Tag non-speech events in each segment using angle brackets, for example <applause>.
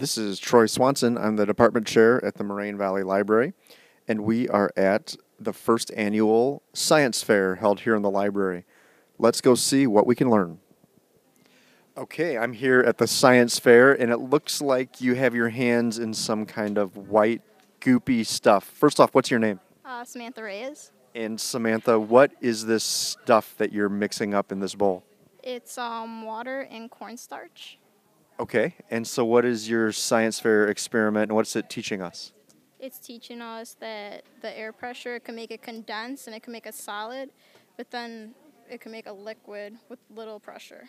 This is Troy Swanson. I'm the department chair at the Moraine Valley Library, and we are at the first annual science fair held here in the library. Let's go see what we can learn. Okay, I'm here at the science fair, and it looks like you have your hands in some kind of white, goopy stuff. First off, what's your name? Uh, Samantha Reyes. And Samantha, what is this stuff that you're mixing up in this bowl? It's um, water and cornstarch. Okay, and so what is your science fair experiment, and what's it teaching us? It's teaching us that the air pressure can make it condense and it can make a solid, but then it can make a liquid with little pressure.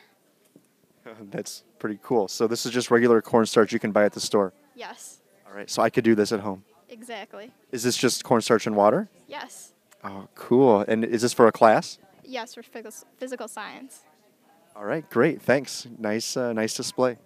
<laughs> That's pretty cool. So this is just regular cornstarch you can buy at the store. Yes, All right, so I could do this at home. exactly. Is this just cornstarch and water? Yes, Oh, cool. And is this for a class? yes, for physical science. All right, great. Thanks. Nice, uh, nice display.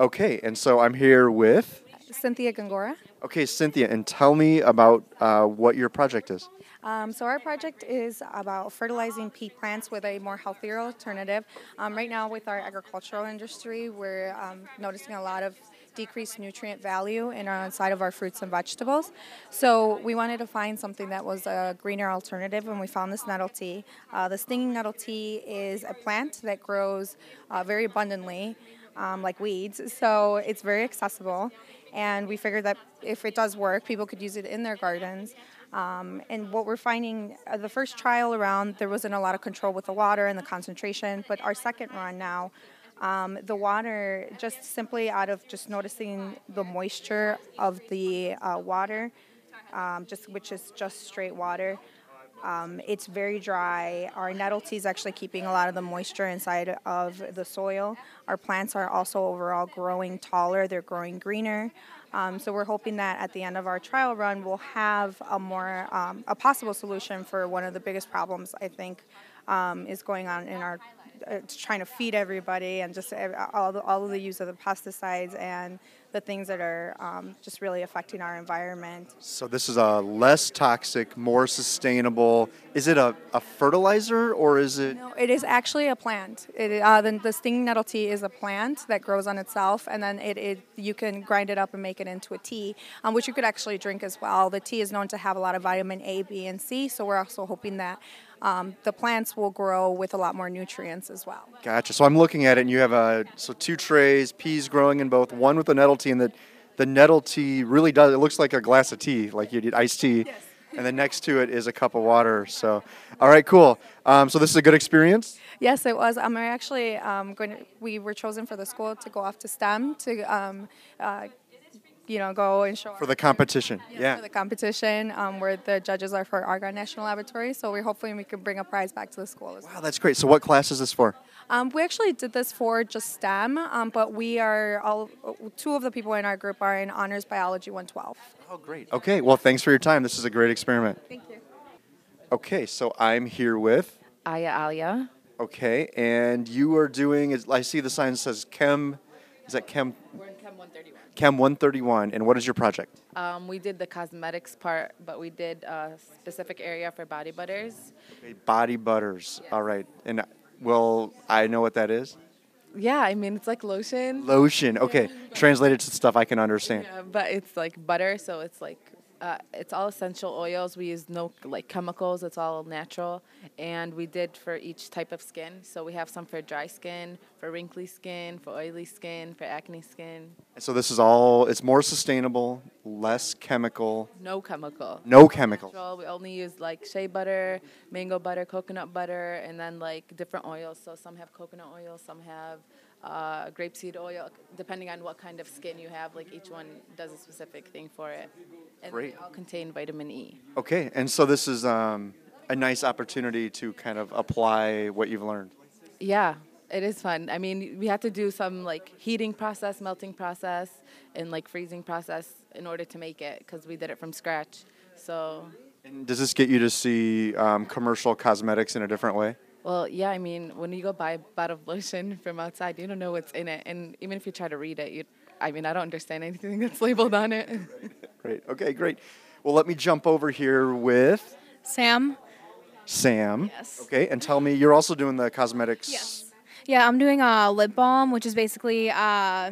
Okay, and so I'm here with. Cynthia Gongora. Okay, Cynthia, and tell me about uh, what your project is. Um, so our project is about fertilizing pea plants with a more healthier alternative. Um, right now, with our agricultural industry, we're um, noticing a lot of decreased nutrient value in our inside of our fruits and vegetables. So we wanted to find something that was a greener alternative, and we found this nettle tea. Uh, the stinging nettle tea is a plant that grows uh, very abundantly. Um, like weeds, so it's very accessible, and we figured that if it does work, people could use it in their gardens. Um, and what we're finding, uh, the first trial around, there wasn't a lot of control with the water and the concentration, but our second run now, um, the water, just simply out of just noticing the moisture of the uh, water, um, just which is just straight water. Um, it's very dry. Our nettle tea is actually keeping a lot of the moisture inside of the soil. Our plants are also overall growing taller. They're growing greener. Um, so we're hoping that at the end of our trial run, we'll have a more um, a possible solution for one of the biggest problems I think um, is going on in our uh, trying to feed everybody and just all the, all of the use of the pesticides and the things that are um, just really affecting our environment. So this is a less toxic, more sustainable. Is it a, a fertilizer or is it? No, it is actually a plant. It, uh, the, the stinging nettle tea is a plant that grows on itself, and then it, it you can grind it up and make it into a tea, um, which you could actually drink as well. The tea is known to have a lot of vitamin A, B, and C, so we're also hoping that um, the plants will grow with a lot more nutrients as well. Gotcha. So I'm looking at it, and you have a so two trays, peas growing in both. One with the nettle tea, and the the nettle tea really does. It looks like a glass of tea, like you did iced tea. <laughs> And then next to it is a cup of water. So, all right, cool. Um, so this is a good experience. Yes, it was. Um, we're actually um, going. To, we were chosen for the school to go off to STEM to, um, uh, you know, go and show For the competition, yeah. for the competition um, where the judges are for Argonne National Laboratory. So we're hoping we can bring a prize back to the school as well. Wow, that's great. So what class is this for? Um, we actually did this for just STEM, um, but we are all two of the people in our group are in Honors Biology 112. Oh, great. Okay, well, thanks for your time. This is a great experiment. Thank you. Okay, so I'm here with. Aya Alia. Okay, and you are doing. I see the sign says Chem. Is that Chem? We're Chem 131. Chem 131. And what is your project? Um, we did the cosmetics part, but we did a specific area for body butters. Okay, body butters. All right, and well, I know what that is. Yeah, I mean, it's like lotion. Lotion. Okay, <laughs> translated to stuff I can understand. Yeah, but it's like butter, so it's like uh, it's all essential oils. We use no like chemicals. It's all natural, and we did for each type of skin. So we have some for dry skin, for wrinkly skin, for oily skin, for acne skin. So this is all. It's more sustainable, less chemical, No chemical. no chemicals. Natural. We only use like shea butter, mango butter, coconut butter, and then like different oils. So some have coconut oil, some have uh, grapeseed oil, depending on what kind of skin you have. Like each one does a specific thing for it. And Great. they all contain vitamin E. Okay, and so this is um, a nice opportunity to kind of apply what you've learned. Yeah, it is fun. I mean, we had to do some like heating process, melting process, and like freezing process in order to make it because we did it from scratch. So And does this get you to see um, commercial cosmetics in a different way? Well, yeah, I mean, when you go buy a bottle of lotion from outside, you don't know what's in it, and even if you try to read it, you, I mean, I don't understand anything <laughs> that's labeled on it. <laughs> Great. Okay, great. Well, let me jump over here with Sam. Sam. Yes. Okay, and tell me, you're also doing the cosmetics. Yes. Yeah, I'm doing a lip balm, which is basically uh,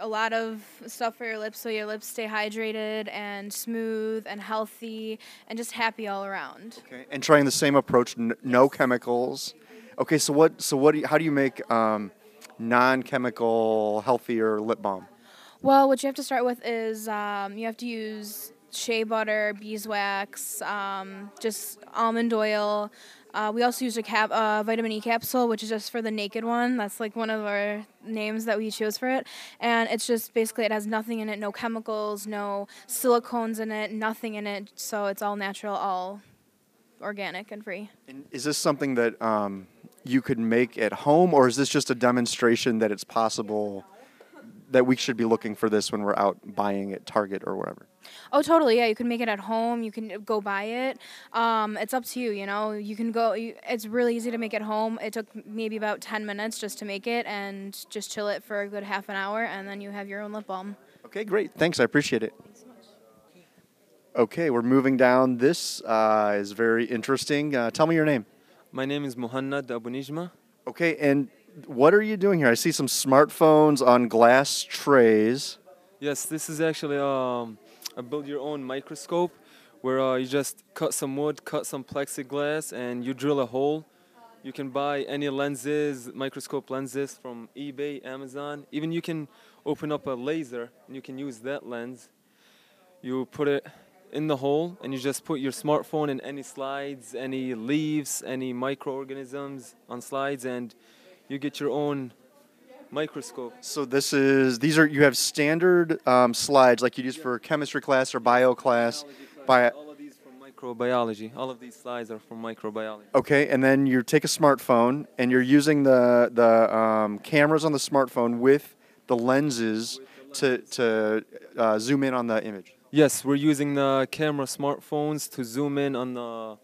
a lot of stuff for your lips so your lips stay hydrated and smooth and healthy and just happy all around. Okay. And trying the same approach, n- no chemicals. Okay, so what? So what? Do you, how do you make um, non-chemical, healthier lip balm? Well, what you have to start with is um, you have to use shea butter, beeswax, um, just almond oil. Uh, we also use a cap, uh, vitamin E capsule, which is just for the naked one. That's like one of our names that we chose for it. And it's just basically, it has nothing in it, no chemicals, no silicones in it, nothing in it. So it's all natural, all organic and free. And is this something that um, you could make at home, or is this just a demonstration that it's possible that we should be looking for this when we're out buying at Target or wherever? Oh, totally. Yeah, you can make it at home. You can go buy it. Um, it's up to you. You know, you can go. You, it's really easy to make at home. It took maybe about ten minutes just to make it, and just chill it for a good half an hour, and then you have your own lip balm. Okay, great. Thanks. I appreciate it. Okay, we're moving down. This uh, is very interesting. Uh, tell me your name. My name is Muhannad Abu Nijma. Okay, and what are you doing here? I see some smartphones on glass trays. Yes, this is actually um, a build your own microscope where uh, you just cut some wood, cut some plexiglass, and you drill a hole. You can buy any lenses, microscope lenses from eBay, Amazon. Even you can open up a laser and you can use that lens. You put it in the hole and you just put your smartphone in any slides, any leaves, any microorganisms on slides, and you get your own microscope. So this is these are you have standard um, slides like you use for chemistry class or bio class. Bio, All of these from microbiology. All of these slides are from microbiology. okay, and then you take a smartphone and you're using the the um, cameras on the smartphone with the lenses to to uh, zoom in on the image. Yes, we're using the camera smartphones to zoom in on the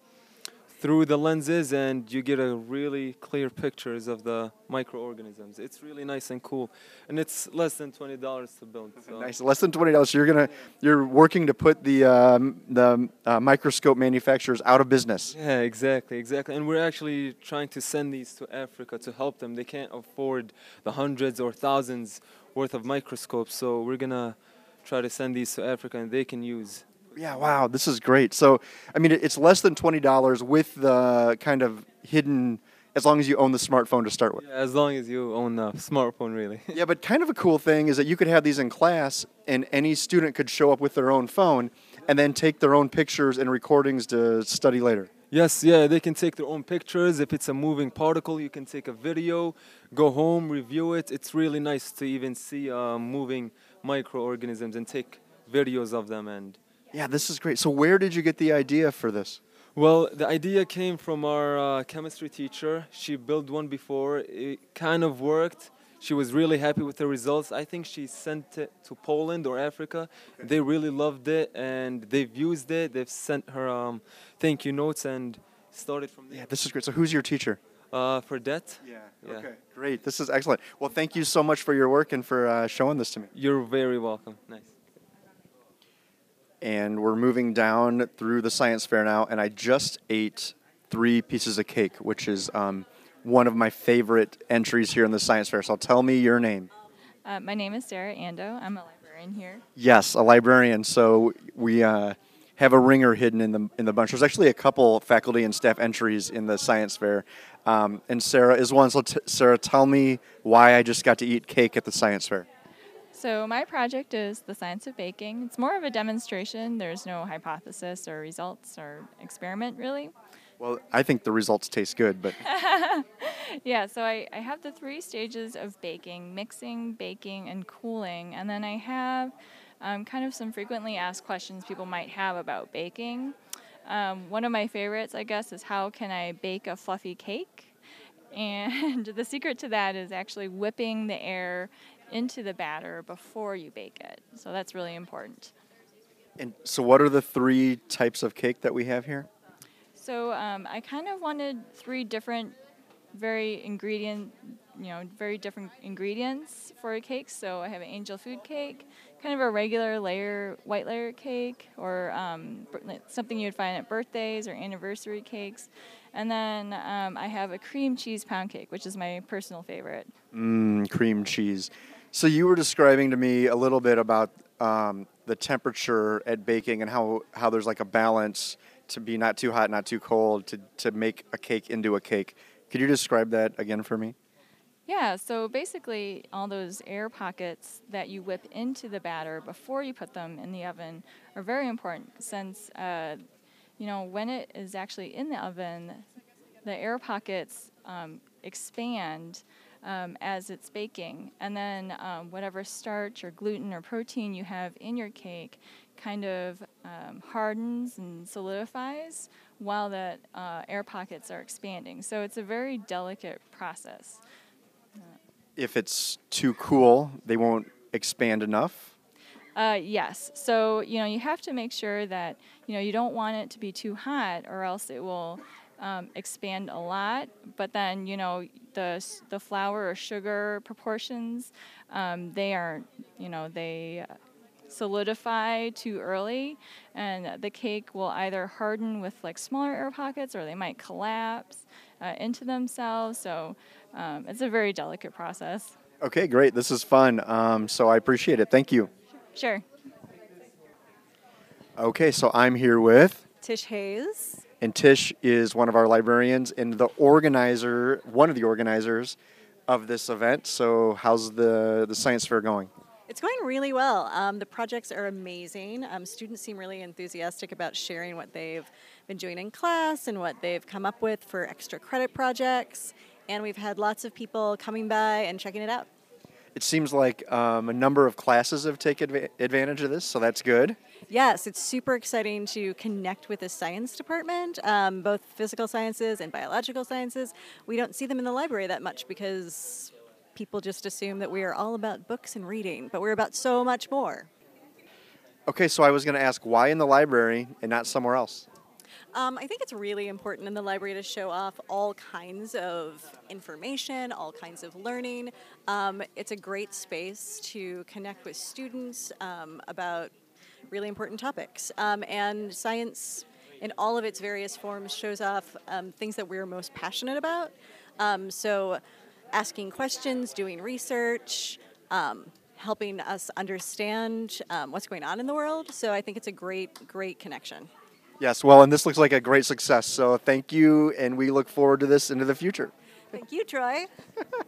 through the lenses and you get a really clear pictures of the microorganisms. It's really nice and cool. And it's less than twenty dollars to build. So. Nice, less than twenty dollars. So you're gonna you're working to put the um, the uh, microscope manufacturers out of business. Yeah, exactly, exactly. And we're actually trying to send these to Africa to help them. They can't afford the hundreds or thousands worth of microscopes, so we're gonna try to send these to Africa and they can use. Yeah, wow, this is great. So, I mean, it's less than twenty dollars with the kind of hidden, as long as you own the smartphone to start with. Yeah, as long as you own the smartphone, really. <laughs> Yeah, but kind of a cool thing is that you could have these in class, and any student could show up with their own phone, and then take their own pictures and recordings to study later. Yes, yeah, they can take their own pictures. If it's a moving particle, you can take a video, go home, review it. It's really nice to even see uh, moving microorganisms and take videos of them. And Yeah, this is great. So, where did you get the idea for this? well, the idea came from our uh, chemistry teacher. She built one before. It kind of worked. She was really happy with the results. I think she sent it to Poland or Africa. They really loved it and they've used it. They've sent her um, thank you notes and started from there. Yeah, this is great. So, who's your teacher? Uh, for that, Yeah. Yeah. Okay. Great. This is excellent. Well, thank you so much for your work and for uh, showing this to me. you're very welcome. Nice. And we're moving down through the science fair now, and I just ate three pieces of cake, which is um, one of my favorite entries here in the science fair. So, tell me your name. Uh, my name is Sarah Ando. I'm a librarian here. Yes, a librarian. So we uh, have a ringer hidden in the in the bunch. There's actually a couple faculty and staff entries in the science fair, um, and Sarah is one. So t- Sarah, tell me why I just got to eat cake at the science fair. So, my project is the science of baking. It's more of a demonstration. There's no hypothesis or results or experiment, really. Well, I think the results taste good, but <laughs> Yeah, so I, I have the three stages of baking mixing, baking, and cooling. And then I have um, kind of some frequently asked questions people might have about baking. Um, one of my favorites, I guess, is how can I bake a fluffy cake? <laughs> And the secret to that is actually whipping the air into the batter before you bake it. So that's really important. and so what are the three types of cake that we have here? So um, I kind of wanted three different, very ingredient, you know, very different ingredients for a cake. So I have an angel food cake, kind of a regular layer, white layer cake, or um, something you'd find at birthdays or anniversary cakes. And then um, I have a cream cheese pound cake, which is my personal favorite. Mmm, cream cheese. So you were describing to me a little bit about um, the temperature at baking and how, how there's like a balance to be not too hot, not too cold, to, to make a cake into a cake. Could you describe that again for me? Yeah, so basically, all those air pockets that you whip into the batter before you put them in the oven are very important since, uh, you know, when it is actually in the oven, the air pockets um, expand um, as it's baking. And then um, whatever starch or gluten or protein you have in your cake kind of um, hardens and solidifies while the uh, air pockets are expanding. So it's a very delicate process. If it's too cool, they won't expand enough. Uh, yes. So you know you have to make sure that you know you don't want it to be too hot, or else it will um, expand a lot. But then you know the the flour or sugar proportions, um, they are you know they solidify too early, and the cake will either harden with like smaller air pockets, or they might collapse uh, into themselves. So um, it's a very delicate process. Okay, great. This is fun. Um, so I appreciate it. Thank you. Sure. Okay, so I'm here with, Tish Hayes. And Tish is one of our librarians and the organizer, one of the organizers of this event. So how's the the science fair going? It's going really well. Um, the projects are amazing. Um, students seem really enthusiastic about sharing what they've been doing in class and what they've come up with for extra credit projects. And we've had lots of people coming by and checking it out. It seems like um, a number of classes have taken adva- advantage of this, so that's good. Yes, it's super exciting to connect with the science department, um, both physical sciences and biological sciences. We don't see them in the library that much because people just assume that we are all about books and reading, but we're about so much more. Okay, so I was going to ask why in the library and not somewhere else? Um, I think it's really important in the library to show off all kinds of information, all kinds of learning. Um, it's a great space to connect with students um, about really important topics. Um, and science, in all of its various forms, shows off um, things that we're most passionate about. Um, so, asking questions, doing research, um, helping us understand um, what's going on in the world. So, I think it's a great, great connection. Yes, well, and this looks like a great success. So thank you, and we look forward to this into the future. Thank you, Troy. <laughs>